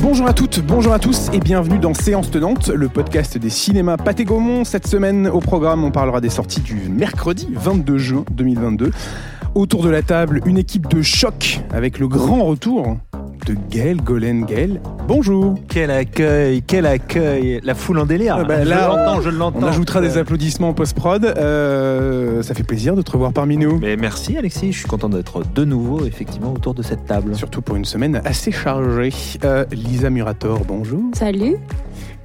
Bonjour à toutes, bonjour à tous et bienvenue dans Séance Tenante, le podcast des cinémas Pathé Gaumont. Cette semaine, au programme, on parlera des sorties du mercredi 22 juin 2022. Autour de la table, une équipe de choc avec le grand retour de Gaël Golen. Gaël, bonjour. Quel accueil, quel accueil. La foule en délire. Ah bah je l'entends, je l'entends. On ajoutera des applaudissements en post-prod. Euh, ça fait plaisir de te revoir parmi nous. Mais merci Alexis, je suis content d'être de nouveau effectivement autour de cette table. Surtout pour une semaine assez chargée. Euh, Lisa Murator, bonjour. Salut,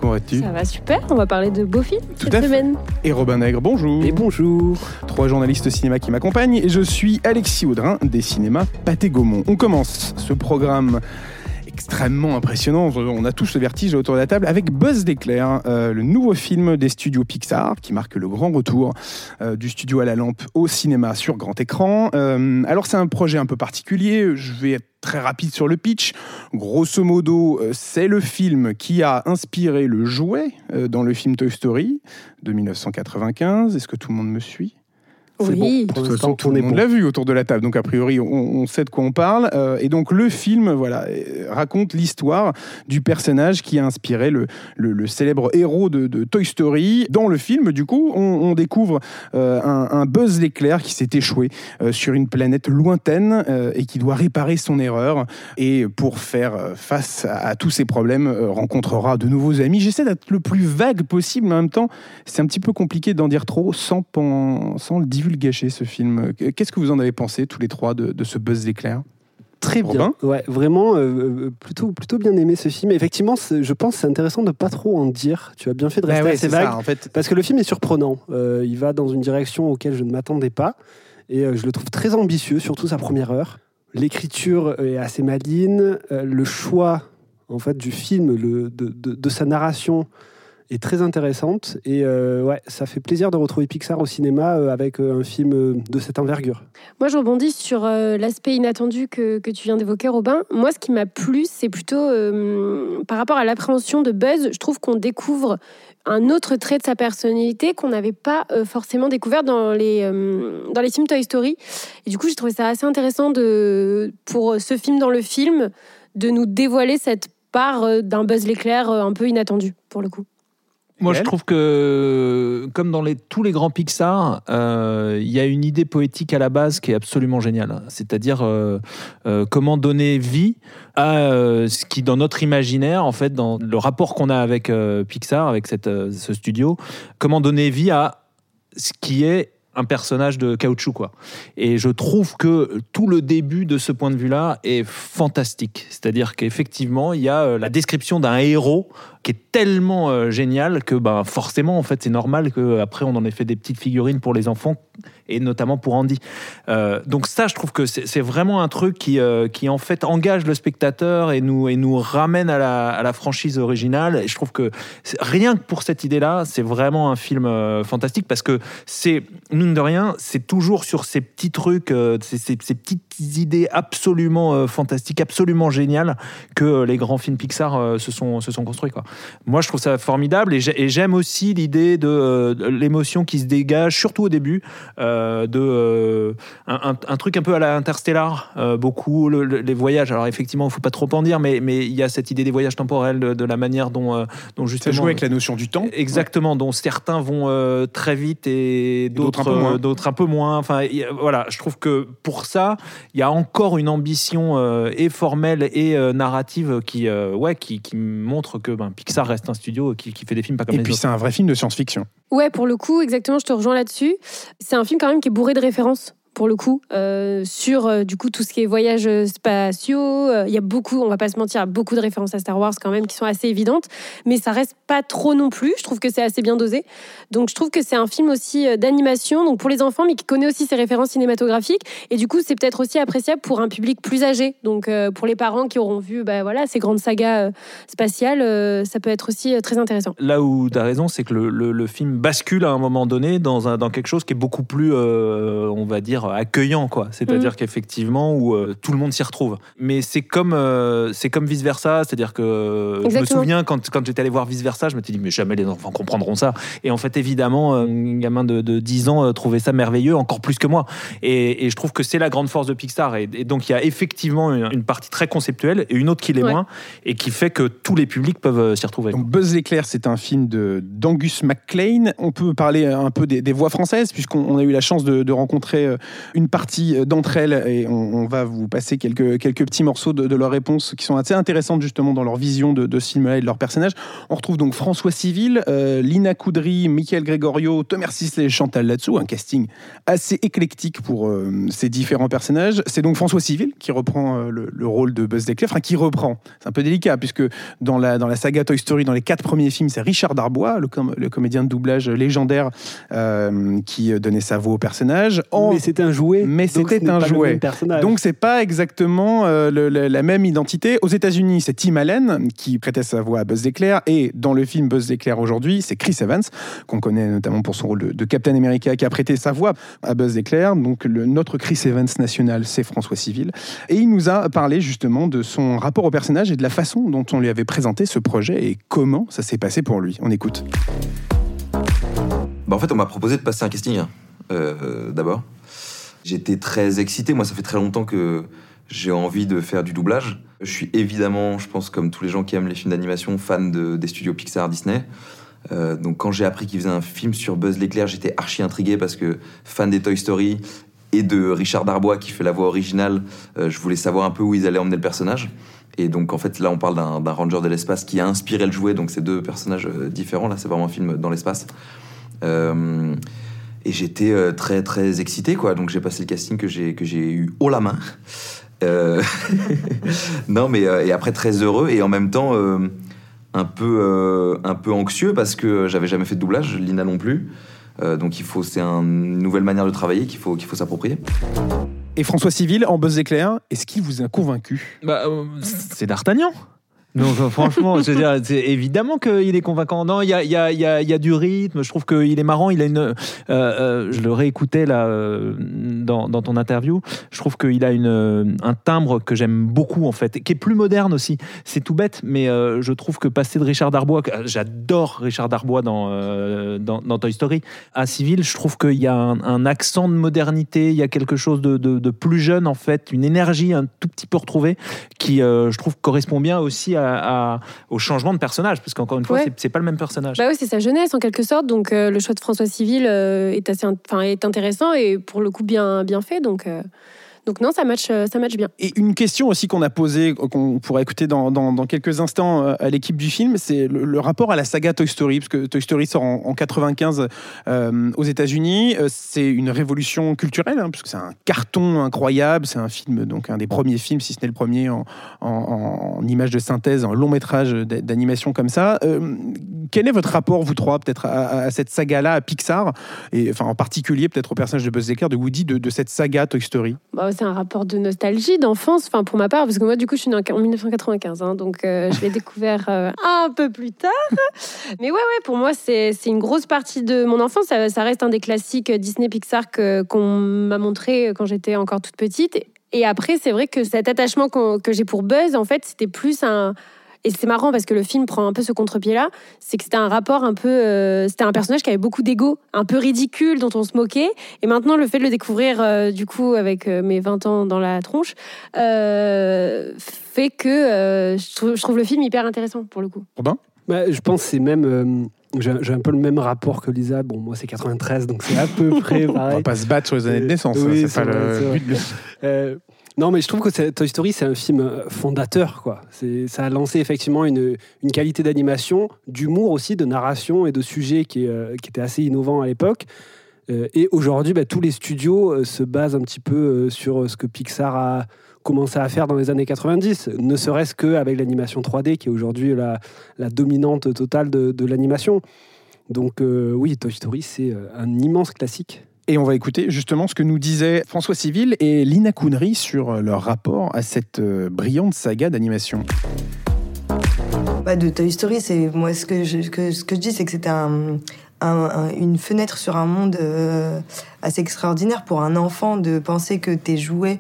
Comment vas-tu ça va super. On va parler de beaux films Tout cette à fait. semaine. Et Robin Nègre, bonjour. Et bonjour. Trois journalistes cinéma qui m'accompagnent et je suis Alexis Audrin des cinémas Pathé Gaumont. On commence ce programme extrêmement impressionnant. On a tous le vertige autour de la table avec Buzz l'éclair, euh, le nouveau film des studios Pixar qui marque le grand retour euh, du studio à la lampe au cinéma sur grand écran. Euh, alors c'est un projet un peu particulier. Je vais être très rapide sur le pitch. Grosso modo, c'est le film qui a inspiré le jouet dans le film Toy Story de 1995. Est-ce que tout le monde me suit? Oui. bon. Pour de toute l'instant, façon, tout on le est monde bon. l'a vu autour de la table, donc a priori, on, on sait de quoi on parle. Euh, et donc, le film voilà, euh, raconte l'histoire du personnage qui a inspiré le, le- le célèbre héros de, de Toy Story. Dans le film, du coup, on, on découvre euh, un, un Buzz l'éclair qui s'est échoué euh, sur une planète lointaine euh, et qui doit réparer son erreur. Et pour faire face à, à tous ces problèmes, euh, rencontrera de nouveaux amis. J'essaie d'être le plus vague possible, mais en même temps, c'est un petit peu compliqué d'en dire trop sans, le divulgacher, ce film? Qu'est-ce que vous en avez pensé, tous les trois, de, de ce Buzz l'éclair Très bien. Ouais, vraiment, euh, euh, plutôt, plutôt bien aimé ce film. Effectivement, je pense que c'est intéressant de pas trop en dire. Tu as bien fait de rester assez vague. en fait. Parce que le film est surprenant. Euh, il va dans une direction auquel je ne m'attendais pas. Et je le trouve très ambitieux, surtout sa première heure. L'écriture est assez maligne. Euh, le choix en fait, du film, le, de, de- de sa narration est très intéressante. Et euh, ouais, ça fait plaisir de retrouver Pixar au cinéma euh, avec euh, un film de cette envergure. Moi, je rebondis sur l'aspect inattendu que, que tu viens d'évoquer, Robin. Moi, ce qui m'a plu, c'est plutôt par rapport à l'appréhension de Buzz. Je trouve qu'on découvre un autre trait de sa personnalité qu'on n'avait pas forcément découvert dans les, dans les films Toy Story. Et du coup, j'ai trouvé ça assez intéressant de, pour ce film dans le film de nous dévoiler cette part d'un Buzz l'éclair un peu inattendu, pour le coup. Moi, je trouve que, comme dans les, tous les grands Pixar, euh, il y a une idée poétique à la base qui est absolument géniale. C'est-à-dire euh, euh, comment donner vie à ce qui, dans notre imaginaire, en fait, dans le rapport qu'on a avec Pixar, avec cette, ce studio, comment donner vie à ce qui est un personnage de caoutchouc quoi. Et je trouve que tout le début de ce point de vue-là est fantastique. C'est-à-dire qu'effectivement, il y a la description d'un héros qui est tellement euh, génial que ben, forcément, en fait, c'est normal qu'après, on en ait fait des petites figurines pour les enfants, et notamment pour Andy. Euh, donc ça, je trouve que c'est vraiment un truc qui, euh, qui, en fait, engage le spectateur et nous, et nous ramène à la, à la franchise originale. Et je trouve que rien que pour cette idée-là, c'est vraiment un film euh, fantastique, parce que c'est, mine de rien, c'est toujours sur ces petits trucs, euh, ces- ces petites idées absolument euh, fantastiques, absolument géniales, que euh, les grands films Pixar euh, se, sont, se sont construits. Quoi. Moi, je trouve ça formidable et j'ai- et j'aime aussi l'idée de, de l'émotion qui se dégage, surtout au début, euh, de euh, un, truc un peu à la Interstellar, euh, beaucoup le- le- les voyages. Alors effectivement, il faut pas trop en dire, mais mais il y a cette idée des voyages temporels, de, de la manière dont dont Ça justement joue avec la notion du temps. Exactement, dont certains vont très vite et d'autres d'autres un peu moins. Enfin, y voilà, je trouve que pour ça, il y a encore une ambition euh, et formelle et euh, narrative qui, euh, ouais, qui, qui montre que ben, Pixar reste un studio qui, qui fait des films pas comme Et les puis, autres. c'est un vrai film de science-fiction. Ouais, pour le coup, exactement, je te rejoins là-dessus. C'est un film quand même qui est bourré de références. Pour le coup, euh, sur euh, du coup tout ce qui est voyages spatiaux. Euh, Il y a beaucoup, on va pas se mentir, beaucoup de références à Star Wars quand même qui sont assez évidentes, mais ça reste pas trop non plus. Je trouve que c'est assez bien dosé. Donc je trouve que c'est un film aussi d'animation, donc pour les enfants, mais qui connaît aussi ses références cinématographiques. Et du coup, c'est peut-être aussi appréciable pour un public plus âgé. Donc pour les parents qui auront vu, bah, voilà, ces grandes sagas spatiales, ça peut être aussi très intéressant. Là où tu as raison, c'est que le, le- le film bascule à un moment donné dans, un, dans quelque chose qui est beaucoup plus, on va dire, dire, accueillant, quoi. C'est-à-dire Mhm. qu'effectivement, où euh, tout le monde s'y retrouve. Mais c'est comme, euh, c'est comme vice versa, c'est-à-dire que euh, je me souviens quand, quand j'étais allé voir vice versa, je me suis dit, mais jamais les enfants comprendront ça. Et en fait, évidemment, euh, un gamin de, de 10 ans euh, trouvait ça merveilleux, encore plus que moi. Et, et je trouve que c'est la grande force de Pixar. Et, et donc, il y a effectivement une, une partie très conceptuelle et une autre qui l'est Ouais. moins, et qui fait que tous les publics peuvent euh, s'y retrouver. Donc Buzz l'éclair, c'est un film de d'Angus MacLean. On peut parler un peu des, des voix françaises, puisqu'on on a eu la chance de, de rencontrer euh, une partie euh, d'entre elles, et on, va vous passer quelques, quelques petits morceaux de, leurs réponses qui sont assez intéressantes justement dans leur vision de, de ce film-là et de leurs personnages. On retrouve donc François Civil, euh, Lina Coudry, Michael Gregorio, Thomas Sisley et Chantal Latsou, un casting assez éclectique pour euh, ces différents personnages. C'est donc François Civil qui reprend le, le rôle de Buzz l'éclair, enfin qui reprend. C'est un peu délicat puisque dans la, dans la saga Toy Story, dans les quatre premiers films, c'est Richard Darbois, le, com- le comédien de doublage légendaire qui donnait sa voix au personnage. Mais c'était un jouet. Mais donc c'était ce n'est un jouet. donc c'est pas exactement euh, le- le- la même identité. Aux États-Unis, c'est Tim Allen qui prêtait sa voix à Buzz l'éclair, et dans le film Buzz l'éclair aujourd'hui, c'est Chris Evans qu'on connaît notamment pour son rôle de, de Captain America qui a prêté sa voix à Buzz l'éclair. Donc le, notre Chris Evans national, c'est François Civil, et il nous a parlé justement de son rapport au personnage et de la façon dont on lui avait présenté ce projet et comment ça s'est passé pour lui. On écoute. Bah, en fait, on m'a proposé de passer un casting, hein, euh, d'abord. J'étais très excité. Moi, ça fait très longtemps que j'ai envie de faire du doublage. Je suis évidemment, je pense, comme tous les gens qui aiment les films d'animation, fan de- des studios Pixar Disney. Euh, donc, quand j'ai appris qu'ils faisaient un film sur Buzz l'éclair, j'étais archi intrigué parce que fan des Toy Story et de Richard Darbois qui fait la voix originale, euh, je voulais savoir un peu où ils allaient emmener le personnage. Et donc, en fait, là, on parle d'un ranger de l'espace qui a inspiré le jouet. Donc, c'est deux personnages euh, différents. Là, c'est vraiment un film dans l'espace. Et j'étais euh, très très excité quoi. Donc j'ai passé le casting que j'ai que j'ai eu haut la main. Euh, non mais euh, et après très heureux et en même temps euh, un peu euh, un peu anxieux parce que j'avais jamais fait de doublage, Lina non plus. Euh, donc il faut c'est un- une nouvelle manière de travailler qu'il faut qu'il faut s'approprier. Et François Civil en Buzz l'éclair, est-ce qu'il vous a convaincu? Bah, euh, c'est D'Artagnan. Donc franchement, c'est évidemment qu'il est convaincant. Non, il y a, y, a, y, y a du rythme. Je trouve qu'il est marrant. Il a une, euh, euh, je le réécoutais là euh, dans, dans ton interview. Je trouve qu'il a une, un timbre que j'aime beaucoup en fait, qui est plus moderne aussi. C'est tout bête, mais je trouve que passer de Richard Darbois, j'adore Richard Darbois dans, dans, dans Toy Story, à Civil, je trouve qu'il y a un, accent de modernité. Il y a quelque chose de, de, plus jeune en fait, une énergie un tout petit peu retrouvée qui, je trouve, correspond bien aussi à, à- au changement de personnage, parce qu'encore une fois, Ouais. c'est- pas le même personnage. Bah oui, c'est sa jeunesse en quelque sorte. Donc euh, le choix de François Civil euh, est assez, enfin est intéressant et pour le coup bien bien fait. Donc euh, donc non, ça match euh, ça match bien. Et une question aussi qu'on a posée, qu'on pourra écouter dans, dans- dans quelques instants euh, à l'équipe du film, c'est le, le rapport à la saga Toy Story, parce que Toy Story sort en, en 95 euh, aux États-Unis. Euh, C'est une révolution culturelle, hein, puisque c'est un carton incroyable. C'est un film, donc un des premiers films, si ce n'est le premier, en, en, en image de synthèse, en long métrage d'animation comme ça. Euh, quel est votre rapport, vous trois, peut-être à, à cette saga-là, à Pixar, et enfin en particulier peut-être au personnage de Buzz l'éclair, de Woody, de, de cette saga Toy Story? Bah, c'est un rapport de nostalgie, d'enfance, enfin pour ma part, parce que moi du coup je suis née en en 1995, hein, donc euh, je l'ai découvert euh, un peu plus tard. Mais ouais, ouais, pour moi c'est une grosse partie de mon enfance. Ça, ça reste un des classiques Disney Pixar qu'on m'a montré quand j'étais encore toute petite. Et après, c'est vrai que cet attachement que j'ai pour Buzz, en fait, c'était plus un et c'est marrant parce que le film prend un peu ce contre-pied-là, c'est que c'était un rapport un peu, euh, c'était un personnage qui avait beaucoup d'ego, un peu ridicule, dont on se moquait. Et maintenant, le fait de le découvrir, euh, du coup, avec euh, mes 20 ans dans la tronche, euh, fait que euh, je, trouve, je trouve le film hyper intéressant pour le coup. Robin? Bah, je pense que c'est même. euh, j'ai un peu le même rapport que Lisa. Bon, moi, c'est 93, donc c'est à peu près On va pareil. pas se battre sur les années de naissance, Oui, hein, c'est c'est pas vrai, le but de- Euh, non, mais je trouve que Toy Story, c'est un film euh, fondateur. Quoi. Ça a lancé effectivement une, une qualité d'animation, d'humour aussi, de narration et de sujet qui, euh, qui était assez innovant à l'époque. Euh, et aujourd'hui, bah, tous les studios euh, se basent un petit peu sur ce que Pixar a commencé à faire dans les années 90, ne serait-ce qu'avec l'animation 3D, qui est aujourd'hui la, la dominante totale de, l'animation. Donc oui, Toy Story, c'est un immense classique. Et on va écouter justement ce que nous disaient François Civil et Lina Kounri sur leur rapport à cette euh, brillante saga d'animation. Bah, de Toy Story, moi ce que je, dis, c'est que c'était un, un- un- une fenêtre sur un monde euh, assez extraordinaire pour un enfant de penser que tes jouets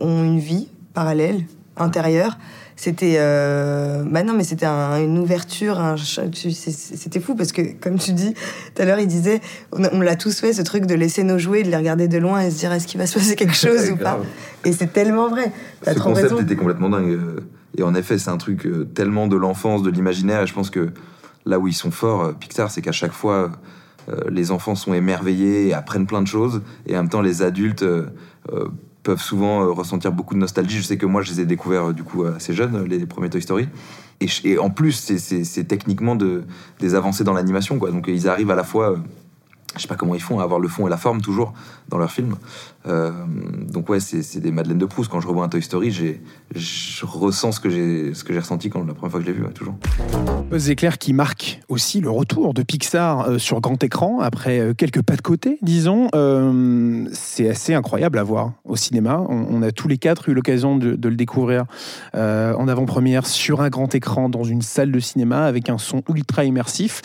ont une vie parallèle, intérieure. C'était, euh, bah non, mais c'était un- une ouverture. un C'était fou parce que, comme tu dis, tout à l'heure, il disait, on, a- on l'a tous fait, ce truc de laisser nos jouets, de les regarder de loin et se dire, est-ce qu'il va se passer quelque chose ou pas. Et c'est tellement vrai. Ce trop concept raison. était complètement dingue. euh, Et en effet, c'est un truc euh, tellement de l'enfance, de l'imaginaire. Et je pense que là où ils sont forts, euh, Pixar, c'est qu'à chaque fois, euh, les enfants sont émerveillés et apprennent plein de choses. Et en même temps, les adultes euh, euh, peuvent souvent euh, ressentir beaucoup de nostalgie. Je sais que moi, je les ai découverts euh, du coup assez jeunes, les premiers Toy Story. Et, en plus, c'est- techniquement de, des avancées dans l'animation. Donc ils arrivent à la fois. Je sais pas comment ils font à avoir le fond et la forme toujours dans leurs films. Euh, donc ouais, c'est des Madeleines de Proust. Quand je revois un Toy Story, je ressens ce que j'ai ce que j'ai ressenti quand la première fois que je l'ai vu, ouais, toujours. Buzz éclair qui marque aussi le retour de Pixar euh, sur grand écran après euh, quelques pas de côté, disons. C'est assez incroyable à voir au cinéma. On, a tous les quatre eu l'occasion de, le découvrir en avant-première sur un grand écran dans une salle de cinéma avec un son ultra immersif.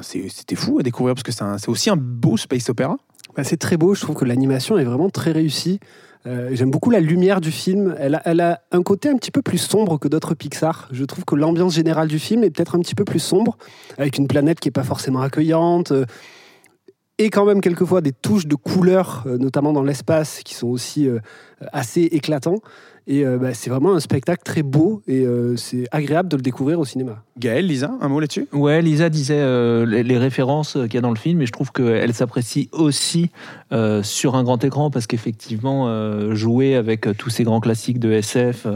C'était fou à découvrir parce que c'est aussi un beau space opéra. Bah, c'est très beau, je trouve que l'animation est vraiment très réussie. Euh, J'aime beaucoup la lumière du film. Elle a, un côté un petit peu plus sombre que d'autres Pixar. Je trouve que l'ambiance générale du film est peut-être un petit peu plus sombre, avec une planète qui n'est pas forcément accueillante. euh, et quand même quelquefois des touches de couleurs, euh, notamment dans l'espace, qui sont aussi assez éclatants. Et euh, bah, c'est vraiment un spectacle très beau et euh, c'est agréable de le découvrir au cinéma. Gaël, Lisa, un mot là-dessus? Ouais, Lisa disait euh, les, les références qu'il y a dans le film, et je trouve qu'elle s'apprécie aussi euh, sur un grand écran, parce qu'effectivement, euh, jouer avec tous ces grands classiques de SF,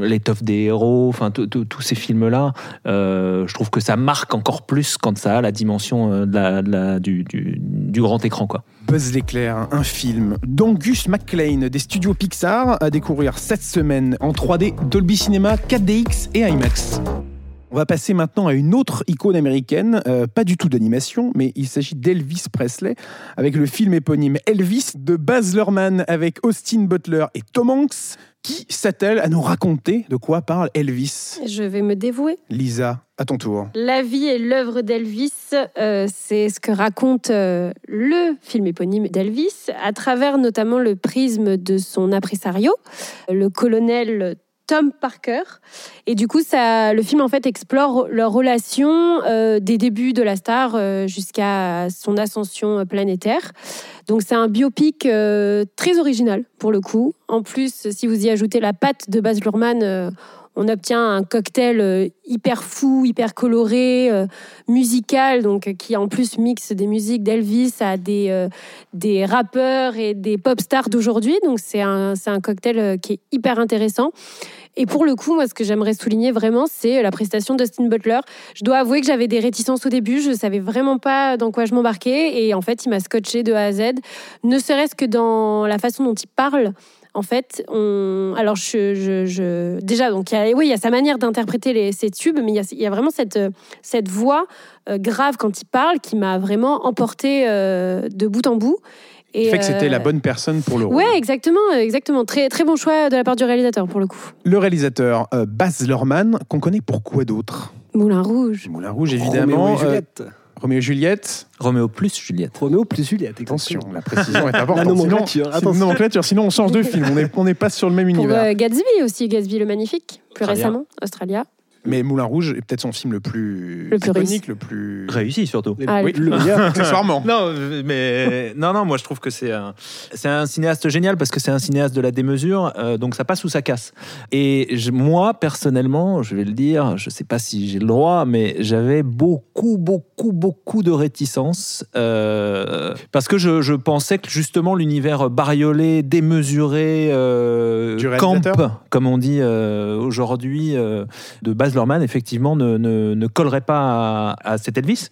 l'étoffe des héros, enfin tous ces films-là, euh, je trouve que ça marque encore plus quand ça a la dimension euh, de la- de la- du, du- du grand écran. Quoi. Buzz l'éclair, un film d'Angus MacLean des studios Pixar à découvrir cette semaine en 3D, Dolby Cinema, 4DX et IMAX. On va passer maintenant à une autre icône américaine, euh, pas du tout d'animation, mais il s'agit d'Elvis Presley, avec le film éponyme Elvis de Baz Luhrmann avec Austin Butler et Tom Hanks, qui s'attelle à nous raconter de quoi parle Elvis. Je vais me dévouer. Lisa, à ton tour. La vie et l'œuvre d'Elvis, euh, c'est ce que raconte euh, le film éponyme d'Elvis, à travers notamment le prisme de son impresario, le colonel Tom Parker. Et du coup, ça, le film en fait explore leur relation euh, des débuts de la star euh, jusqu'à son ascension planétaire. Donc c'est un biopic euh, très original pour le coup. En plus, si vous y ajoutez la patte de Baz Luhrmann, euh, on obtient un cocktail euh, hyper fou, hyper coloré, euh, musical, donc euh, qui en plus mixe des musiques d'Elvis à des, des rappeurs et des pop stars d'aujourd'hui. Donc c'est un, un cocktail qui est hyper intéressant. Et pour le coup, moi, ce que j'aimerais souligner vraiment, c'est la prestation d'Austin Butler. Je dois avouer que j'avais des réticences au début, je savais vraiment pas dans quoi je m'embarquais, et en fait, il m'a scotché de A à Z, ne serait-ce que dans la façon dont il parle. En fait, on... alors je, je- je- déjà donc il y a, oui il y a sa manière d'interpréter les- ces tubes, mais il y a, il y a vraiment cette euh, cette voix euh, grave quand il parle qui m'a vraiment emporté de bout en bout. Il fait que c'était euh, la bonne personne pour le rôle. Ouais, exactement, exactement. Très très bon choix de la part du réalisateur pour le coup. Le réalisateur euh, Baz Luhrmann, qu'on connaît pour quoi d'autre? Moulin Rouge. Moulin Rouge, évidemment. Roméo et euh. Roméo et Juliette. Roméo plus Juliette. Roméo plus Juliette. Attention, exactement. la précision est importante. La nomenclature, Sinon- attention. sinon, nomenclature, sinon on change de film. On n'est on n'est pas sur le même Pour univers. euh, Gatsby aussi, Gatsby le magnifique, plus Australia. récemment, Australia. Mais Moulin Rouge est peut-être son film le plus, Le plus iconique, réussi. le plus Réussi surtout. Ah, Oui, Le meilleur. accessoirement. Non, mais non, non, moi je trouve que c'est un, c'est un cinéaste génial parce que c'est un cinéaste de la démesure, euh, donc ça passe ou ça casse. Et je- moi, personnellement, je vais le dire, je sais pas si j'ai le droit, mais j'avais beaucoup, beaucoup, beaucoup de réticence euh, parce que je, je pensais que justement l'univers bariolé, démesuré, euh, Du camp, comme on dit euh, aujourd'hui, euh, de Baz Effectivement, ne, collerait pas à cet Elvis.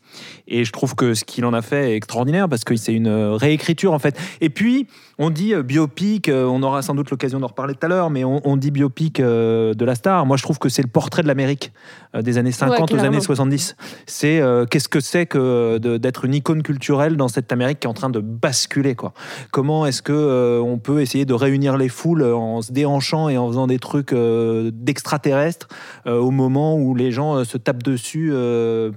Et je trouve que ce qu'il en a fait est extraordinaire parce que c'est une euh, réécriture en fait. Et puis, on dit euh, biopic, euh, on aura sans doute l'occasion d'en reparler tout à l'heure, mais on, on dit biopic de la star. Moi, je trouve que c'est le portrait de l'Amérique des années 50 aux années 70. C'est euh, qu'est-ce que c'est que d'être une icône culturelle dans cette Amérique qui est en train de basculer quoi. Comment est-ce que euh, on peut essayer de réunir les foules en se déhanchant et en faisant des trucs euh, d'extraterrestres au moment où les gens se tapent dessus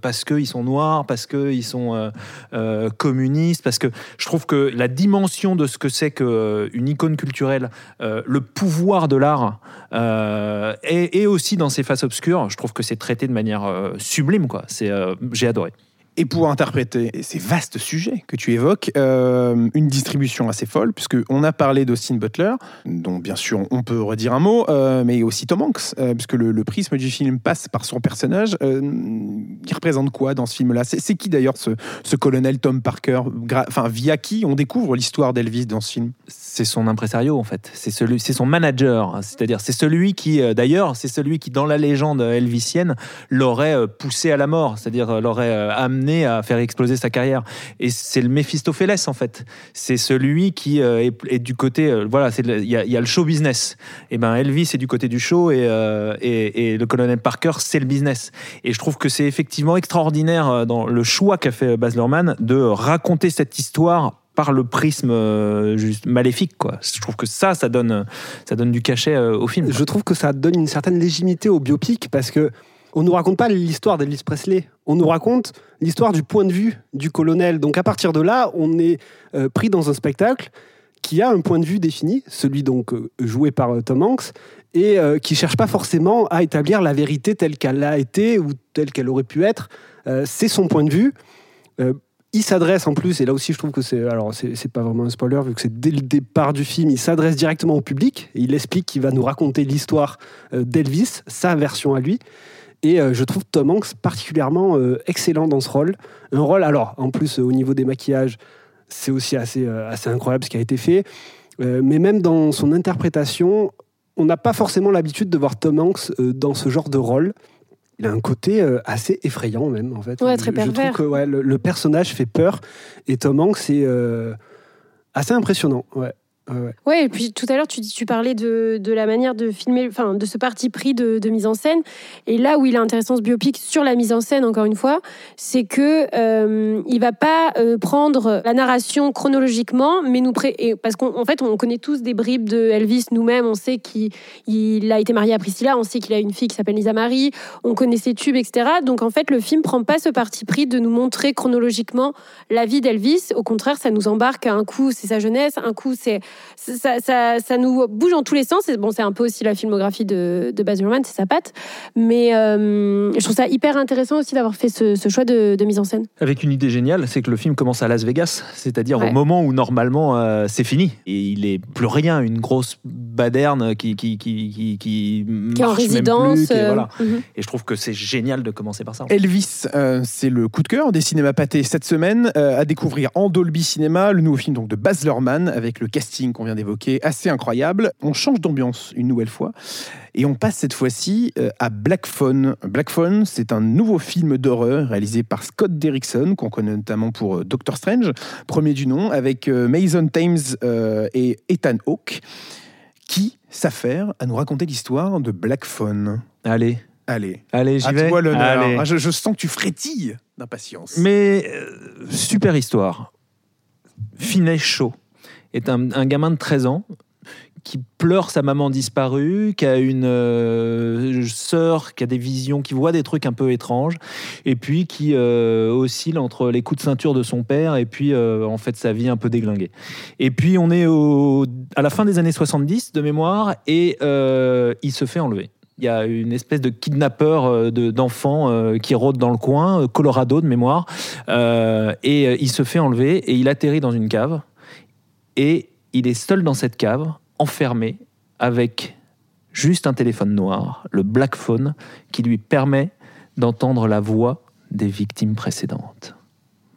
parce qu'ils sont noirs, parce qu'ils sont euh, euh, communistes, parce que je trouve que la dimension de ce que c'est qu'une icône culturelle, euh, le pouvoir de l'art, euh, et, aussi dans ses faces obscures, je trouve que c'est traité de manière euh, sublime. euh, j'ai adoré. Et pour interpréter ces vastes sujets que tu évoques, euh, une distribution assez folle, puisque on a parlé d'Austin Butler, dont bien sûr on peut redire un mot, euh, mais aussi Tom Hanks, euh, puisque le, prisme du film passe par son personnage. Il représente quoi dans ce film-là? C'est qui d'ailleurs ce, colonel Tom Parker? Enfin, via qui on découvre l'histoire d'Elvis dans ce film? C'est son impresario en fait, c'est celui, c'est son manager, hein. c'est-à-dire c'est celui qui, d'ailleurs, c'est celui qui dans la légende elvisienne l'aurait poussé à la mort, c'est-à-dire l'aurait euh, amené à faire exploser sa carrière. Et c'est le Méphistophélès en fait, c'est celui qui euh, est, est du côté, euh, voilà, il y, a- il y a le show business. Et ben Elvis est du côté du show et, euh, et, et le colonel Parker c'est le business. Et je trouve que c'est effectivement extraordinaire dans le choix qu'a fait Baz Luhrmann de raconter cette histoire par le prisme juste maléfique quoi. Je trouve que ça ça donne ça donne du cachet au film. Je trouve que ça donne une certaine légitimité au biopic parce que on nous raconte pas l'histoire d'Elvis Presley, on nous raconte l'histoire du point de vue du colonel. Donc à partir de là, on est euh, pris dans un spectacle qui a un point de vue défini, celui donc euh, joué par euh, Tom Hanks, et qui cherche pas forcément à établir la vérité telle qu'elle a été ou telle qu'elle aurait pu être. C'est son point de vue. Il s'adresse en plus, et là aussi je trouve que c'est, alors c'est pas vraiment un spoiler vu que c'est dès le départ du film, il s'adresse directement au public et il explique qu'il va nous raconter l'histoire d'Elvis, sa version à lui. Et euh, je trouve Tom Hanks particulièrement euh, excellent dans ce rôle. Un rôle, alors en plus euh, au niveau des maquillages, c'est aussi assez, euh, assez incroyable ce qui a été fait. Mais même dans son interprétation, on n'a pas forcément l'habitude de voir Tom Hanks dans ce genre de rôle. Il a un côté assez effrayant même en fait. Ouais, très je, je trouve pervers. que ouais, le, le personnage fait peur et Tom Hanks est assez impressionnant. Ouais. Ouais, et puis tout à l'heure, tu, parlais de, la manière de filmer, enfin, de ce parti pris de, mise en scène. Et là où il est intéressant ce biopic sur la mise en scène, encore une fois, c'est que euh, il va pas euh, prendre la narration chronologiquement, mais nous pré parce qu'en en fait, on connaît tous des bribes de Elvis nous-mêmes. On sait qu'il il a été marié à Priscilla, on sait qu'il a une fille qui s'appelle Lisa Marie, on connaît ses tubes, etc. Donc en fait, le film prend pas ce parti pris de nous montrer chronologiquement la vie d'Elvis. Au contraire, ça nous embarque. Un coup, c'est sa jeunesse, un coup, c'est ça, ça, ça nous bouge en tous les sens. Et bon, c'est un peu aussi la filmographie de, de Baz Luhrmann, c'est sa patte. Mais euh, je trouve ça hyper intéressant aussi d'avoir fait ce, ce choix de, de mise en scène. Avec une idée géniale, c'est que le film commence à Las Vegas, c'est-à-dire Ouais. au moment où normalement euh, c'est fini et il est plus rien, une grosse baderne qui qui qui qui, qui Qui est en marche même résidence. plus, qui. Et je trouve que c'est génial de commencer par ça. Elvis, euh, c'est le coup de cœur des cinémas pâtés cette semaine, euh, à découvrir en Dolby Cinéma, le nouveau film donc de Baz Luhrmann avec le casting qu'on vient d'évoquer, assez incroyable. On change d'ambiance une nouvelle fois et on passe cette fois-ci euh, à Black Phone. Black Phone, c'est un nouveau film d'horreur réalisé par Scott Derrickson qu'on connaît notamment pour euh, Doctor Strange, premier du nom, avec euh, Mason Thames et Ethan Hawke, qui s'affaire à nous raconter l'histoire de Black Phone. Allez, Allez, allez, j'y à vais. toi l'honneur. Allez. Ah, je, je sens que tu frétilles d'impatience. Mais euh, super histoire. Finet Chaud est un, un gamin de 13 ans qui pleure sa maman disparue, qui a une euh, sœur qui a des visions, qui voit des trucs un peu étranges, et puis qui euh, oscille entre les coups de ceinture de son père et puis euh, en fait sa vie un peu déglinguée. Et puis on est au, à la fin des années 70 de mémoire et il se fait enlever. Il y a une espèce de kidnappeur de- d'enfants qui rôde dans le coin, Colorado de mémoire, et il se fait enlever et il atterrit dans une cave. Et il est seul dans cette cave, enfermé, avec juste un téléphone noir, le Black Phone, qui lui permet d'entendre la voix des victimes précédentes.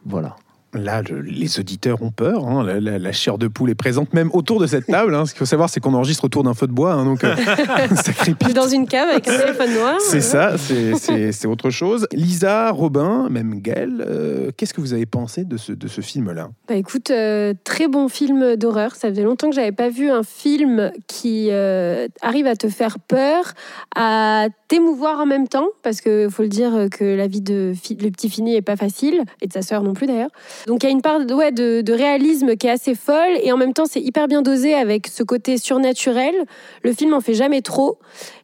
Voilà. Là, le- les auditeurs ont peur. hein. La, la- la chair de poule est présente même autour de cette table. hein. Ce qu'il faut savoir, c'est qu'on enregistre autour d'un feu de bois. hein, donc, euh, ça crépite. dans une cave avec un téléphone noir. C'est ça, c'est- autre chose. Lisa, Robin, même Gaël, euh, qu'est-ce que vous avez pensé de ce, de ce film-là? Bah écoute, euh, très bon film d'horreur. Ça faisait longtemps que j'avais pas vu un film qui euh, arrive à te faire peur, à t'émouvoir en même temps, parce que faut le dire que la vie de le petit Fini est pas facile et de sa sœur non plus d'ailleurs. Donc il y a une part de, ouais, de, de réalisme qui est assez folle et en même temps c'est hyper bien dosé avec ce côté surnaturel. Le film en fait jamais trop.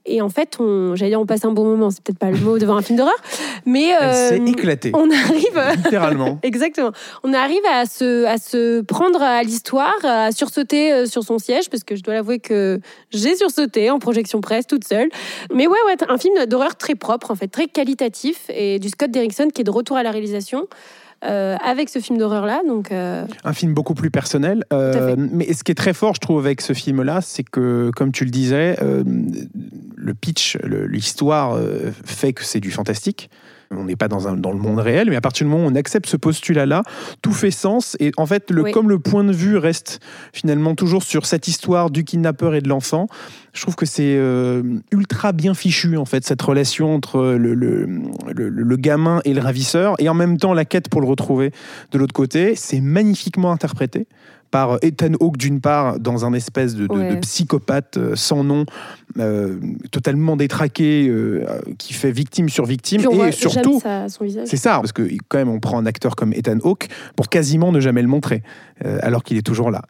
Et en fait, on, j'allais dire on passe un bon moment, c'est peut-être pas le mot devant un film d'horreur, mais Elle euh, s'est éclatée, on arrive littéralement. Exactement. On arrive à se, à se prendre à l'histoire, à sursauter euh, sur son siège, parce que je dois l'avouer que j'ai sursauté en projection presse toute seule. Mais ouais, ouais, un film d'horreur très propre, en fait, très qualitatif, et du Scott Derrickson qui est de retour à la réalisation. Euh, avec ce film d'horreur-là, donc euh, Un film beaucoup plus personnel. euh, mais ce qui est très fort, je trouve, avec ce film-là, c'est que, comme tu le disais, le pitch, l'histoire fait que c'est du fantastique. On n'est pas dans, un, dans le monde réel, mais à partir du moment où on accepte ce postulat-là, tout fait sens. Et en fait, le, Oui. comme le point de vue reste finalement toujours sur cette histoire du kidnappeur et de l'enfant, je trouve que c'est euh, ultra bien fichu, en fait, cette relation entre le, le, le- le gamin et le ravisseur, et en même temps la quête pour le retrouver de l'autre côté. C'est magnifiquement interprété par Ethan Hawke d'une part dans un espèce de, de- Ouais. de psychopathe euh, sans nom, euh, totalement détraqué, euh, qui fait victime sur victime, et surtout c'est ça, parce que quand même, on prend un acteur comme Ethan Hawke pour quasiment ne jamais le montrer, euh, alors qu'il est toujours là.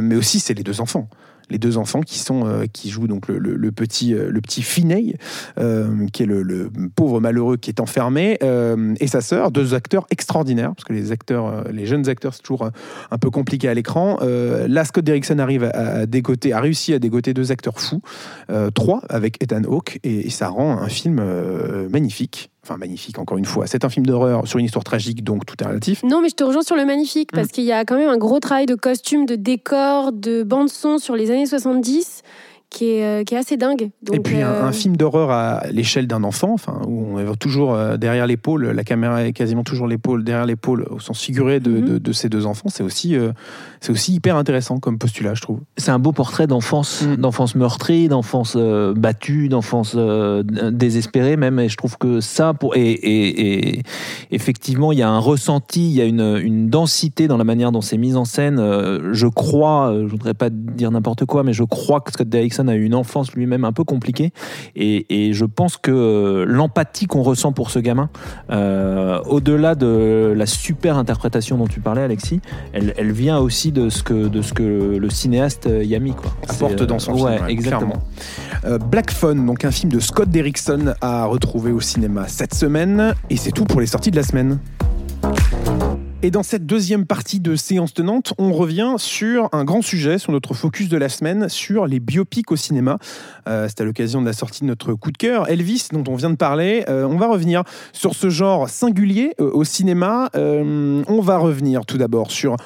Mais aussi, c'est les deux enfants. Les deux enfants qui sont euh, qui jouent donc le, petit euh, le petit Finney, euh, qui est le, pauvre malheureux qui est enfermé, et sa sœur, deux acteurs extraordinaires, parce que les acteurs, les jeunes acteurs, c'est toujours un peu compliqué à l'écran. Là, Scott Derrickson arrive à, dégoter, a réussi à dégoter deux acteurs fous, trois avec Ethan Hawke, et, et ça rend un film magnifique. Enfin, magnifique, encore une fois. C'est un film d'horreur sur une histoire tragique, donc tout est relatif. Non, mais je te rejoins sur le magnifique, Mm. parce qu'il y a quand même un gros travail de costume, de décor, de bande-son sur les années 70 qui est, euh, qui est assez dingue. Donc, et puis un, euh, un film d'horreur à l'échelle d'un enfant, enfin, où on est toujours euh, derrière l'épaule, la caméra est quasiment toujours l'épaule, derrière l'épaule, au sens figuré de, Mhm. de- de ces deux enfants. C'est aussi, euh, c'est aussi hyper intéressant comme postulat, je trouve. C'est un beau portrait d'enfance, Mm. d'enfance meurtrie, d'enfance euh, battue, d'enfance euh, désespérée même. Et je trouve que ça, pour et, et- et effectivement, il y a un ressenti, il y a une, une densité dans la manière dont c'est mis en scène. Euh, je crois, je voudrais pas dire n'importe quoi, mais je crois que Scott A eu une enfance lui-même un peu compliquée. Et, et je pense que euh, l'empathie qu'on ressent pour ce gamin, euh, au-delà de la super interprétation dont tu parlais, Alexis, elle, elle vient aussi de ce que, de ce que le cinéaste y a mis. Quoi. Apporte euh, dans son ouais, film, ouais, exactement. Euh, Black Phone, donc un film de Scott Derrickson à retrouver au cinéma cette semaine. Et c'est tout pour les sorties de la semaine. Et dans cette deuxième partie de séance tenante, on revient sur un grand sujet, sur notre focus de la semaine, sur les biopics au cinéma. Euh, C'est à l'occasion de la sortie de notre coup de cœur, Elvis, dont on vient de parler. Euh, on va revenir sur ce genre singulier euh, au cinéma. Euh, on va revenir tout d'abord sur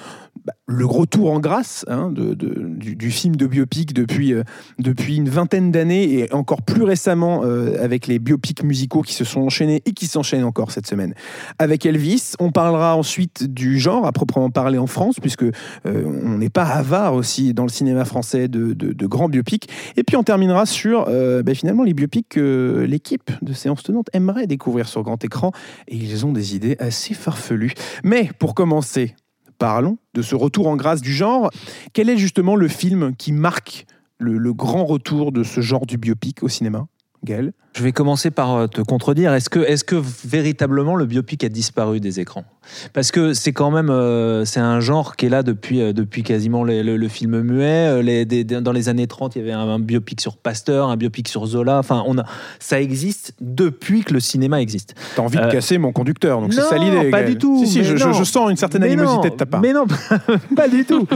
bah, le gros tour en grâce hein, du, film de biopic depuis, euh, depuis une vingtaine d'années et encore plus récemment euh, avec les biopics musicaux qui se sont enchaînés et qui s'enchaînent encore cette semaine avec Elvis. On parlera ensuite du genre à proprement parler en France puisque euh, on n'est pas avare aussi dans le cinéma français de, grands biopics. Et puis on terminera sur bah, finalement les biopics que l'équipe de séance tenante aimerait découvrir sur grand écran et ils ont des idées assez farfelues. Mais pour commencer, parlons de ce retour en grâce du genre. Quel est justement le film qui marque le, grand retour de ce genre du biopic au cinéma Gaël? Je vais commencer par euh, te contredire. Est-ce que, est-ce que véritablement le biopic a disparu des écrans? Parce que c'est quand même euh, c'est un genre qui est là depuis, euh, depuis quasiment le, le- le film muet. Les, des- des- dans les années 30, il y avait un, un biopic sur Pasteur, un biopic sur Zola. Enfin, on a, ça existe depuis que le cinéma existe. T'as envie de casser mon conducteur, donc c'est ça l'idée. pas du tout, Si, si, je, je- non. je sens une certaine animosité non, de ta part. Mais non, pas du tout.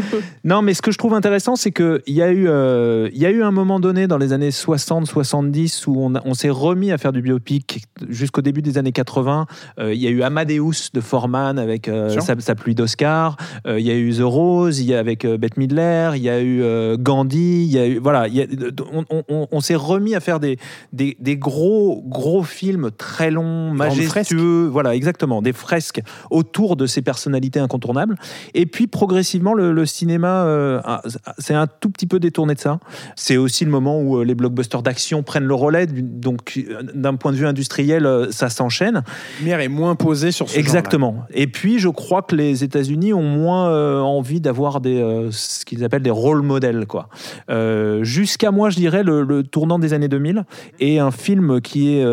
Non, mais ce que je trouve intéressant, c'est qu'il y, a eu, il y a eu un moment donné dans les années 60-70 où on, on s'est remis à faire du biopic jusqu'au début des années 80. Euh, il y a eu Amadeus de Forman avec euh, sa, sa pluie d'Oscar. Euh, il y a eu The Rose, il y a avec Bette Midler. Il y a eu Gandhi. Il y a eu, voilà, il y a- on, on- on- on s'est remis à faire des, des, des gros, gros films très longs, majestueux. Voilà, exactement. Des fresques autour de ces personnalités incontournables. Et puis progressivement, le, le cinéma c'est un tout petit peu détourné de ça. C'est aussi le moment où les blockbusters d'action prennent le relais. du- Donc, euh, d'un point de vue industriel, euh, ça s'enchaîne. La lumière est moins posée sur ce Exactement. Et puis, je crois que les États-Unis ont moins euh, envie d'avoir des euh, ce qu'ils appellent des rôle modèles, quoi. Euh, Jusqu'à moi, je dirais le, le tournant des années 2000 et un film qui est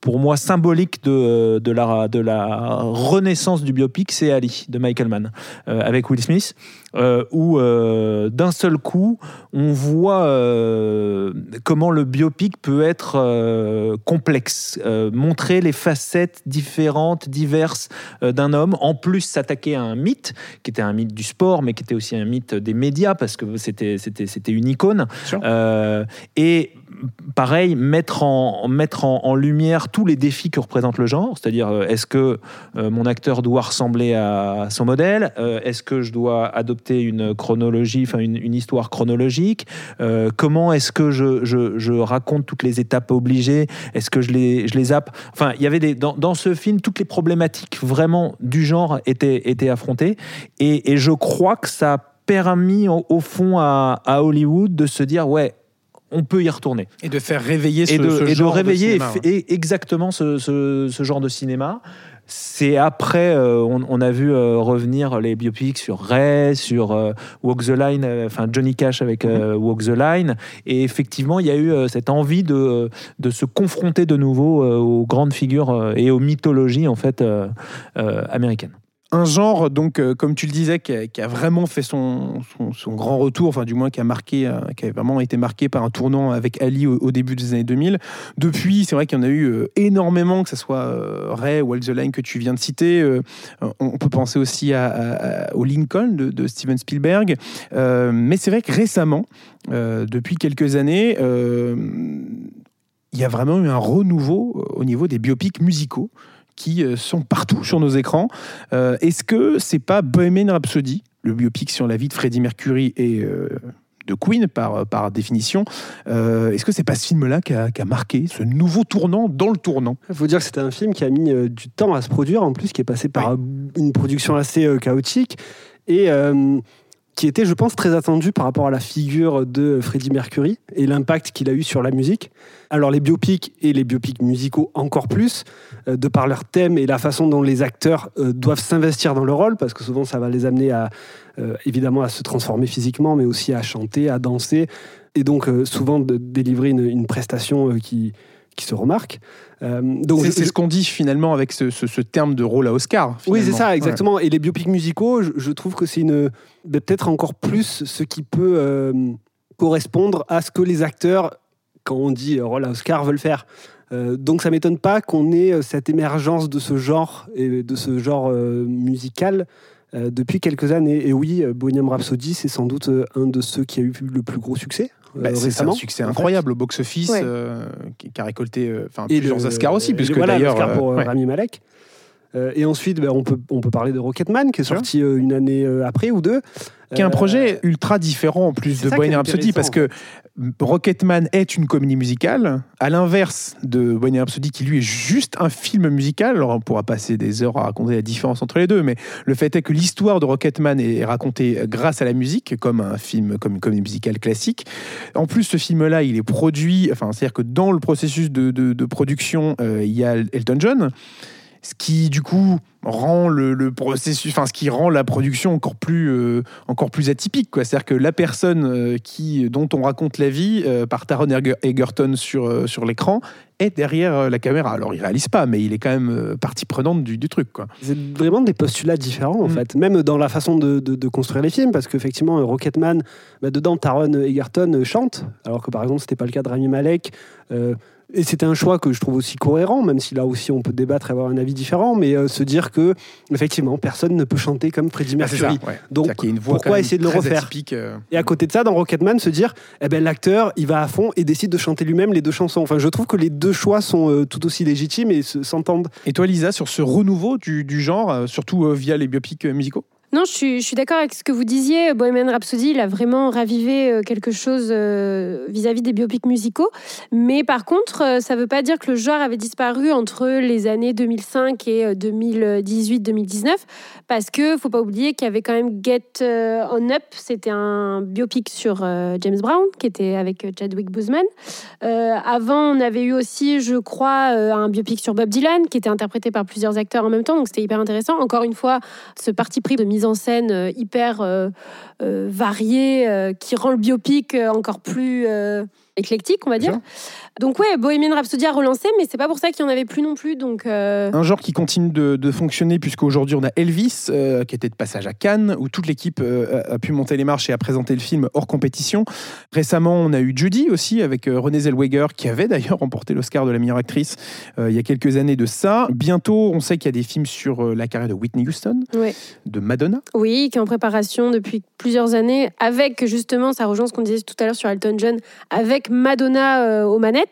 pour moi symbolique de, de, la, de la renaissance du biopic, c'est Ali de Michael Mann euh, avec Will Smith, euh, où euh, d'un seul coup on voit euh, comment le biopic peut être complexe, montrer les facettes différentes, diverses d'un homme, en plus s'attaquer à un mythe qui était un mythe du sport, mais qui était aussi un mythe des médias parce que c'était c'était c'était une icône. Et pareil, mettre en, mettre en, lumière tous les défis que représente le genre, c'est-à-dire euh, est-ce que euh, mon acteur doit ressembler à son modèle? Euh, Est-ce que je dois adopter une chronologie, enfin une, histoire chronologique? Comment est-ce que je, je, je raconte toutes les étapes obligées? Est-ce que je les, je les Enfin, il y avait des, dans, ce film, toutes les problématiques vraiment du genre étaient, étaient affrontées. Et, et je crois que ça a permis au, au fond à, à Hollywood de se dire ouais, on peut y retourner Et de faire réveiller ce, et de, ce et de réveiller cinéma, exactement ce, ce- ce genre de cinéma. C'est après, euh, on, on a vu euh, revenir les biopics sur Ray, sur euh, Walk the Line, enfin Johnny Cash avec euh, Walk the Line. Et effectivement, il y a eu cette envie de, de se confronter de nouveau aux grandes figures et aux mythologies en fait américaines. Un genre, donc, euh, comme tu le disais, qui a, vraiment fait son, grand retour, enfin, du moins, qui a marqué, euh, qui vraiment été marqué par un tournant avec Ali au, début des années 2000. Depuis, c'est vrai qu'il y en a eu euh, énormément, que ce soit Ray ou All the Line que tu viens de citer. On, peut penser aussi à, au Lincoln de, de Steven Spielberg. Mais c'est vrai que récemment, depuis quelques années, il y a vraiment eu un renouveau au niveau des biopics musicaux qui euh, sont partout sur nos écrans. Euh, Est-ce que c'est pas Bohemian Rhapsody, le biopic sur la vie de Freddie Mercury et euh, de Queen par, par définition euh, Est-ce que c'est pas ce film-là qui a, marqué ce nouveau tournant dans le tournant? Il faut dire que c'était un film qui a mis du temps à se produire, en plus, qui est passé par une production assez chaotique. Et qui était, je pense, très attendu par rapport à la figure de Freddie Mercury et l'impact qu'il a eu sur la musique. Alors les biopics et les biopics musicaux encore plus, euh, de par leur thème et la façon dont les acteurs euh, doivent s'investir dans le rôle, parce que souvent ça va les amener à, euh, évidemment, à se transformer physiquement, mais aussi à chanter, à danser, et donc souvent de délivrer une, prestation qui, qui se remarque. Euh, donc C'est je- ce qu'on dit finalement avec ce, ce- ce terme de rôle à Oscar. oui, c'est ça, exactement. Et les biopics musicaux, je, je trouve que c'est une peut-être encore plus ce qui peut euh, correspondre à ce que les acteurs, quand on dit euh, rôle à Oscar, veulent faire. Euh, donc ça m'étonne pas qu'on ait cette émergence de ce genre et de ce genre musical depuis quelques années. Et oui, Bohemian Rhapsody, c'est sans doute un de ceux qui a eu le plus gros succès Bah, c'est récemment. un succès incroyable au box-office, Ouais. euh, qui, qui a récolté euh, enfin, Et plusieurs le- Oscars aussi, puisque voilà, d'ailleurs. pour euh, euh, ouais. Rami Malek. Euh, et ensuite, ben, on, peut, on peut parler de Rocketman, qui est sorti euh, une année euh, après ou deux. qui est un projet ultra différent en plus de Bohemian Rhapsody parce que Rocketman est une comédie musicale. À l'inverse de Bohemian Rhapsody qui lui est juste un film musical. Alors on pourra passer des heures à raconter la différence entre les deux mais le fait est que l'histoire de Rocketman est racontée grâce à la musique comme un film comme une comédie musicale classique. En plus ce film là il est produit enfin c'est à dire que dans le processus de, de- de production il y a Elton John ce qui du coup rend le, le processus, enfin ce qui rend la production encore plus, euh, encore plus atypique. quoi. C'est-à-dire que la personne euh, qui, dont on raconte la vie euh, par Taron Eger- Egerton sur, sur l'écran est derrière la caméra. Alors il réalise pas, mais il est quand même partie prenante du, du truc. Quoi. C'est vraiment des postulats différents, en Mm. fait. Même dans la façon de, de- de construire les films, parce qu'effectivement, Rocketman, bah, dedans, Taron Egerton chante, alors que par exemple, c'était pas le cas de Rami Malek. Et c'était un choix que je trouve aussi cohérent, même si là aussi on peut débattre et avoir un avis différent, mais euh, se dire que effectivement personne ne peut chanter comme Freddie Ah, Mercury. ça, ouais. Donc, une pourquoi essayer de le refaire atypique, euh. Et à côté de ça, dans Rocketman, se dire, eh ben, l'acteur, il va à fond et décide de chanter lui-même les deux chansons. Enfin, je trouve que les deux choix sont euh, tout aussi légitimes et se- s'entendent. Et toi, Lisa, sur ce renouveau du, du genre, euh, surtout euh, via les biopics euh, musicaux? Non, je suis, d'accord avec ce que vous disiez. Bohemian Rhapsody, il a vraiment ravivé euh, quelque chose euh, vis-à-vis des biopics musicaux. Mais par contre, euh, ça ne veut pas dire que le genre avait disparu entre les années 2005 et euh, 2018-2019. Parce que faut pas oublier qu'il y avait quand même Get On Up. C'était un biopic sur James Brown, qui était avec Chadwick Boseman. Avant, on avait eu aussi, je crois, un biopic sur Bob Dylan, qui était interprété par plusieurs acteurs en même temps. Donc c'était hyper intéressant. Encore une fois, ce parti pris de mise en scène euh, hyper euh, euh, varié euh, qui rend le biopic encore plus éclectique, on va dire. Donc ouais, Bohemian Rhapsody a relancé, mais c'est pas pour ça qu'il y en avait plus non plus. Donc euh, Un genre qui continue de, de fonctionner, puisqu'aujourd'hui on a Elvis, euh, qui était de passage à Cannes, où toute l'équipe euh, a, pu monter les marches et a présenté le film hors compétition. Récemment, on a eu Judy aussi, avec Renée Zellweger, qui avait d'ailleurs remporté l'Oscar de la meilleure actrice il y a quelques années de ça. Bientôt, on sait qu'il y a des films sur la carrière de Whitney Houston, de Madonna. oui, qui est en préparation depuis plusieurs années, avec justement, ça rejoint ce qu'on disait tout à l'heure sur Elton John, avec Madonna aux manettes.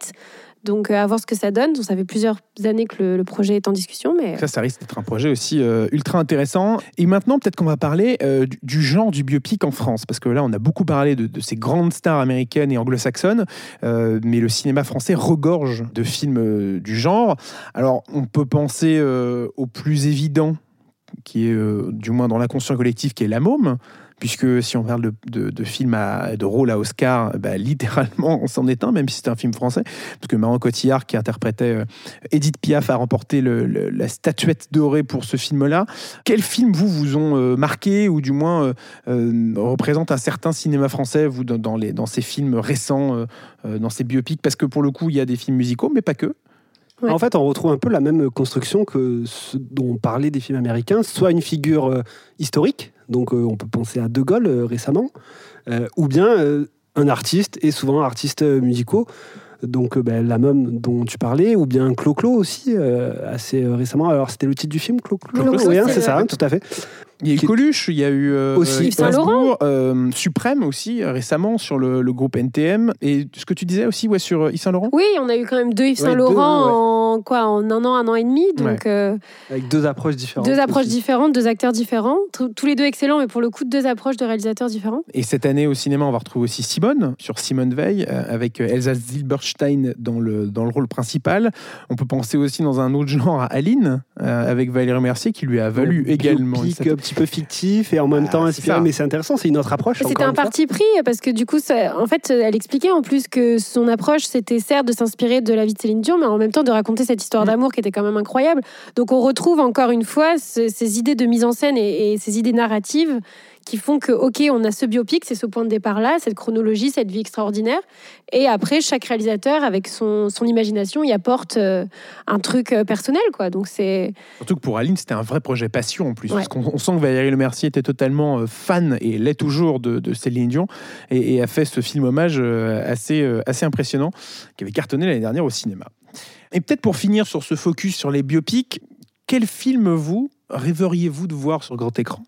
Donc euh, à voir ce que ça donne. Donc, ça fait plusieurs années que le, projet est en discussion, mais Ça, ça risque d'être un projet aussi euh, ultra intéressant. Et maintenant, peut-être qu'on va parler euh, du, genre du biopic en France, parce que là, on a beaucoup parlé de, ces grandes stars américaines et anglo-saxonnes, mais le cinéma français regorge de films du genre. Alors, on peut penser au plus évident, qui est du moins dans l'inconscient collectif, qui est La Môme. Puisque si on parle de, de, de films à, de rôle à Oscar, bah, littéralement, on s'en est un, même si c'est un film français. Parce que Marion Cotillard, qui interprétait euh, Edith Piaf a remporté le- le- la statuette dorée pour ce film-là. Quels films vous vous ont euh, marqué ou du moins euh, euh, représentent un certain cinéma français vous dans, dans les dans ces films récents, euh, euh, dans ces biopics? Parce que pour le coup, il y a des films musicaux, mais pas que. Ouais. En fait, on retrouve un peu la même construction que ce dont on parlait des films américains, soit une figure euh, historique, donc euh, on peut penser à De Gaulle euh, récemment, euh, ou bien un artiste, et souvent artistes musicaux, donc ben, la même dont tu parlais, ou bien Clo-Clo aussi, euh, assez récemment. Alors c'était le titre du film, Clo-Clo Oui, hein, c'est ça, tout à fait. Il y a eu Coluche, il y a eu euh, Aussi. euh, Yves Saint Laurent. Gainsbourg, euh, Suprême aussi euh, récemment sur le, le groupe NTM. Et ce que tu disais aussi ouais, sur euh, Yves Saint Laurent? Oui, on a eu quand même deux Yves Saint Laurent deux, ouais. en quoi, en un an, un an et demi. Donc euh, Avec deux approches différentes. deux approches aussi. différentes, deux acteurs différents, Tous- les deux excellents, mais pour le coup deux approches de réalisateurs différents. Et cette année au cinéma, on va retrouver aussi Simone sur Simone Veil avec Elsa Zilberstein dans le, dans le rôle principal. On peut penser aussi dans un autre genre à Aline euh, avec Valérie Mercier qui lui a valu également. Petit peu fictif et en même Ah, temps c'est inspiré, mais c'est intéressant, c'est une autre approche. C'était un parti pris parce que du coup, ça- en fait, elle expliquait en plus que son approche, c'était certes de s'inspirer de la vie de Céline Dion, mais en même temps de raconter cette histoire Mm. d'amour qui était quand même incroyable. Donc on retrouve encore une fois ce- ces idées de mise en scène et, et ces idées narratives qui font que, ok, on a ce biopic, c'est ce point de départ-là, cette chronologie, cette vie extraordinaire. Et après, chaque réalisateur, avec son, son imagination, y apporte euh, un truc euh, personnel, quoi. Donc c'est Surtout que pour Aline, c'était un vrai projet passion en plus. Ouais. Parce qu'on on sent que Valérie Le Mercier était totalement euh, fan et l'est toujours de, de Céline Dion et, et a fait ce film hommage assez, assez impressionnant qui avait cartonné l'année dernière au cinéma. Et peut-être pour finir sur ce focus sur les biopics, quel film vous rêveriez-vous de voir sur grand écran?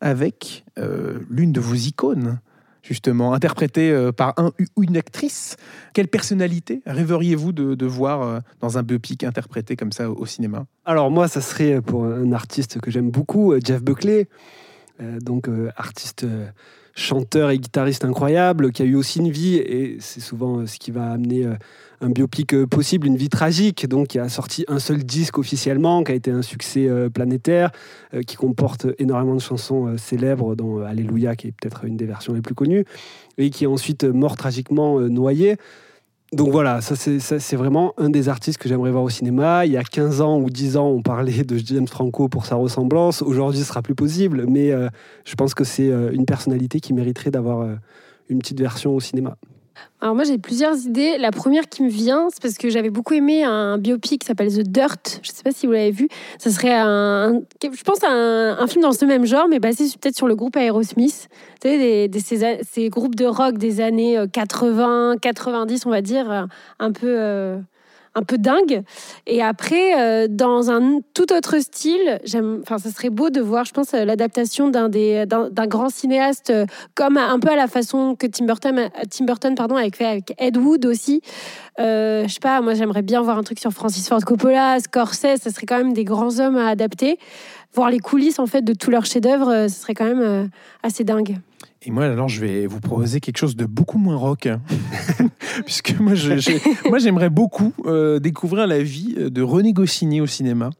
Avec euh, l'une de vos icônes justement, interprétée euh, par un ou une actrice. Quelle personnalité rêveriez-vous de, voir euh, dans un biopic interprété comme ça au- au cinéma? Alors moi, ça serait pour un artiste que j'aime beaucoup, Jeff Buckley, donc artiste, chanteur et guitariste incroyable, qui a eu aussi une vie, et c'est souvent euh, ce qui va amener euh, un biopic euh, possible, une vie tragique, donc qui a sorti un seul disque officiellement, qui a été un succès planétaire, qui comporte énormément de chansons célèbres, dont Alléluia, qui est peut-être une des versions les plus connues, et qui est ensuite mort tragiquement noyé. Donc voilà, ça c'est, vraiment un des artistes que j'aimerais voir au cinéma. Il y a 15 ans ou 10 ans, on parlait de James Franco pour sa ressemblance. Aujourd'hui, ce sera plus possible, mais euh, je pense que c'est euh, une personnalité qui mériterait d'avoir euh, une petite version au cinéma. Alors moi j'ai plusieurs idées. La première qui me vient, c'est parce que j'avais beaucoup aimé un biopic qui s'appelle The Dirt. Je sais pas si vous l'avez vu. Serait je pense un, un film dans ce même genre, mais basé peut-être sur le groupe Aerosmith. Tu sais, ces, groupes de rock des années euh, 80, 90, on va dire, euh, un peu. euh, un peu dingue. Et après, euh, dans un tout autre style, j'aime, enfin, ça serait beau de voir, je pense, euh, l'adaptation d'un des, d'un, grand cinéaste, euh, comme un peu à la façon que Tim Burton, Tim Burton pardon, avait fait avec Ed Wood aussi. Je sais pas, moi j'aimerais bien voir un truc sur Francis Ford Coppola, Scorsese, ça serait quand même des grands hommes à adapter. Voir les coulisses en fait de tous leurs chefs-d'œuvre, ce serait quand même assez dingue. Et moi, alors, je vais vous proposer quelque chose de beaucoup moins rock. hein. Puisque moi, j'aimerais beaucoup euh, découvrir la vie de René Goscinny au cinéma.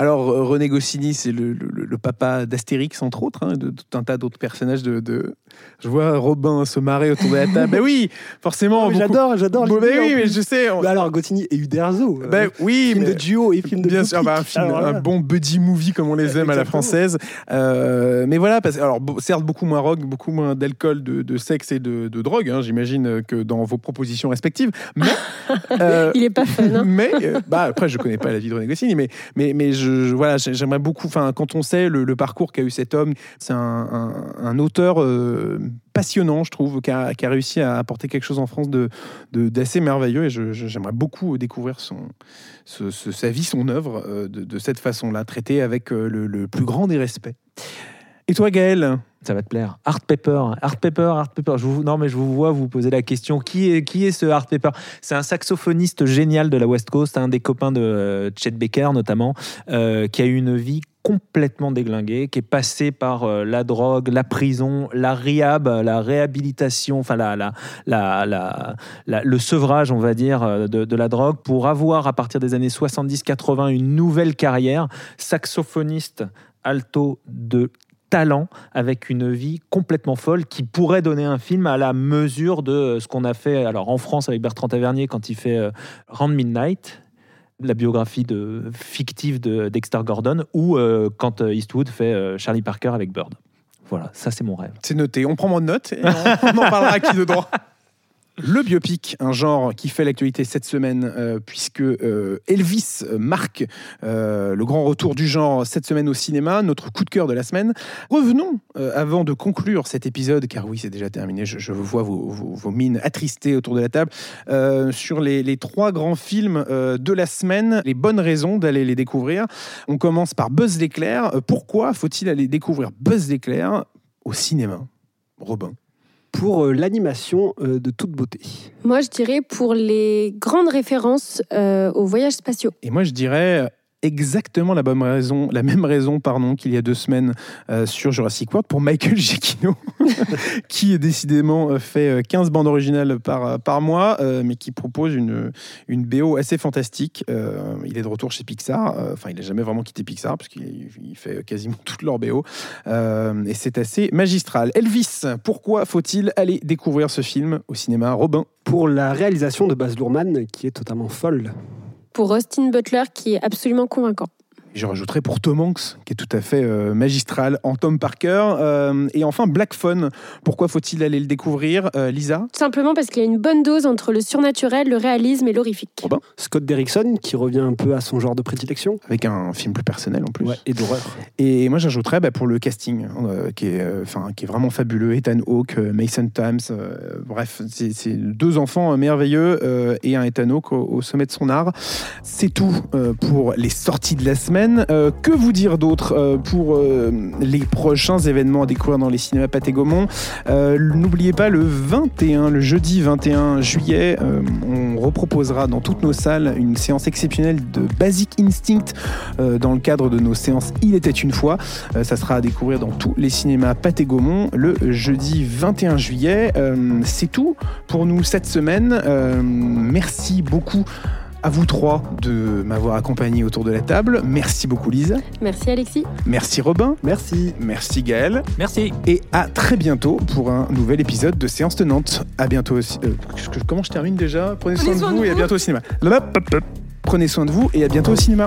Alors, euh, René Goscinny, c'est le, le- le papa d'Astérix, entre autres, hein, de tout un tas d'autres personnages. De, de- Je vois Robin se marrer autour de la table. ben oui, forcément. Oh, beaucoup- J'adore, j'adore. Bon, ben en oui, mais je sais. on- Mais alors, Goscinny et Uderzo. euh, Ben oui, film mais. de duo et film de Bien sûr, bah, un, film, Alors un bon buddy movie comme on les aime à la française. Euh, mais voilà, parce, alors certes beaucoup moins rock, beaucoup moins d'alcool, de, de sexe et de, de drogue, hein, j'imagine que dans vos propositions respectives. Mais, euh, Il est pas fun. Hein. mais euh, bah, après, je connais pas la vie de René Goscinny, mais, mais, mais je, voilà, j'ai- j'aimerais beaucoup, enfin, quand on sait le, parcours qu'a eu cet homme, c'est un, un- auteur euh, passionnant, je trouve, qui a, réussi à apporter quelque chose en France de d'assez merveilleux et j'aimerais beaucoup découvrir son, ce- sa vie, son œuvre euh, de, de cette façon-là, traitée avec euh, le, le plus grand des respects. Et toi, Gaël Ça va te plaire. Art Pepper, Art Pepper, Art Pepper. Non, mais je vous vois vous poser la question. Qui est, qui est ce Art Pepper C'est un saxophoniste génial de la West Coast, un des copains de euh, Chet Baker notamment, euh, qui a eu une vie complètement déglinguée, qui est passé par euh, la drogue, la prison, la rehab, la réhabilitation, enfin la, le sevrage, on va dire, de la drogue, pour avoir à partir des années 70-80 une nouvelle carrière, saxophoniste alto de talent avec une vie complètement folle qui pourrait donner un film à la mesure de ce qu'on a fait alors en France avec Bertrand Tavernier quand il fait euh, Round Midnight la biographie de, fictive de Dexter Gordon ou euh, quand euh, Eastwood fait euh, Charlie Parker avec Bird. Voilà, ça c'est mon rêve. C'est noté, on prend mon note et on, on en parlera à qui de droit? Le biopic, un genre qui fait l'actualité cette semaine, euh, puisque euh, Elvis marque euh, le grand retour du genre cette semaine au cinéma, notre coup de cœur de la semaine. Revenons, avant de conclure cet épisode, car oui, c'est déjà terminé, je, vois vos, mines attristées autour de la table, sur les, les trois grands films de la semaine, les bonnes raisons d'aller les découvrir. On commence par Buzz l'éclair. Pourquoi faut-il aller découvrir Buzz l'éclair au cinéma? Robin. Pour euh, l'animation euh, de toute beauté. Moi, je dirais pour les grandes références euh, aux voyages spatiaux. Et moi, je dirais exactement la même raison, pardon, qu'il y a deux semaines euh, sur Jurassic World pour Michael Giacchino, qui décidément euh, fait euh, 15 bandes originales par, euh, mois, euh, mais qui propose une, BO assez fantastique. Euh, il est de retour chez Pixar, euh, enfin, il n'a jamais vraiment quitté Pixar, parce qu'il il fait quasiment toutes leurs BO, euh, et c'est assez magistral. Elvis, pourquoi faut-il aller découvrir ce film au cinéma Robin? Pour la réalisation de Baz Luhrmann, qui est totalement folle. Pour Austin Butler, qui est absolument convaincant. Je rajouterai pour Tom Hanks, qui est tout à fait euh, magistral en Tom Parker. Euh, et enfin, Black Phone. Pourquoi faut-il aller le découvrir Euh, Lisa? Tout simplement parce qu'il y a une bonne dose entre le surnaturel, le réalisme et l'horifique. Robin? Scott Derrickson, qui revient un peu à son genre de prédilection? Avec un film plus personnel en plus. Ouais, et d'horreur. Et moi, j'ajouterais bah, pour le casting, euh, qui, est, euh, enfin, qui est vraiment fabuleux. Ethan Hawke, euh, Mason Thames. euh, bref, c'est c'est deux enfants euh, merveilleux euh, et un Ethan Hawke au, au sommet de son art. C'est tout euh, pour les sorties de la semaine. Euh, que vous dire d'autre euh, pour euh, les prochains événements à découvrir dans les cinémas Pathé Gaumont N'oubliez pas, le 21, le jeudi 21 juillet, on reproposera dans toutes nos salles une séance exceptionnelle de Basic Instinct dans le cadre de nos séances Il était une fois. Ça sera à découvrir dans tous les cinémas Pathé Gaumont le jeudi 21 juillet. C'est tout pour nous cette semaine. Merci beaucoup à vous trois de m'avoir accompagné autour de la table. Merci beaucoup Lise. Merci Alexis. Merci Robin. Merci. Merci Gaël. Merci. Et à très bientôt pour un nouvel épisode de Séance Tenante. À bientôt. aussi- euh, comment je termine déjà? Prenez soin, de vous et à bientôt au cinéma. Prenez soin de vous et à bientôt au cinéma.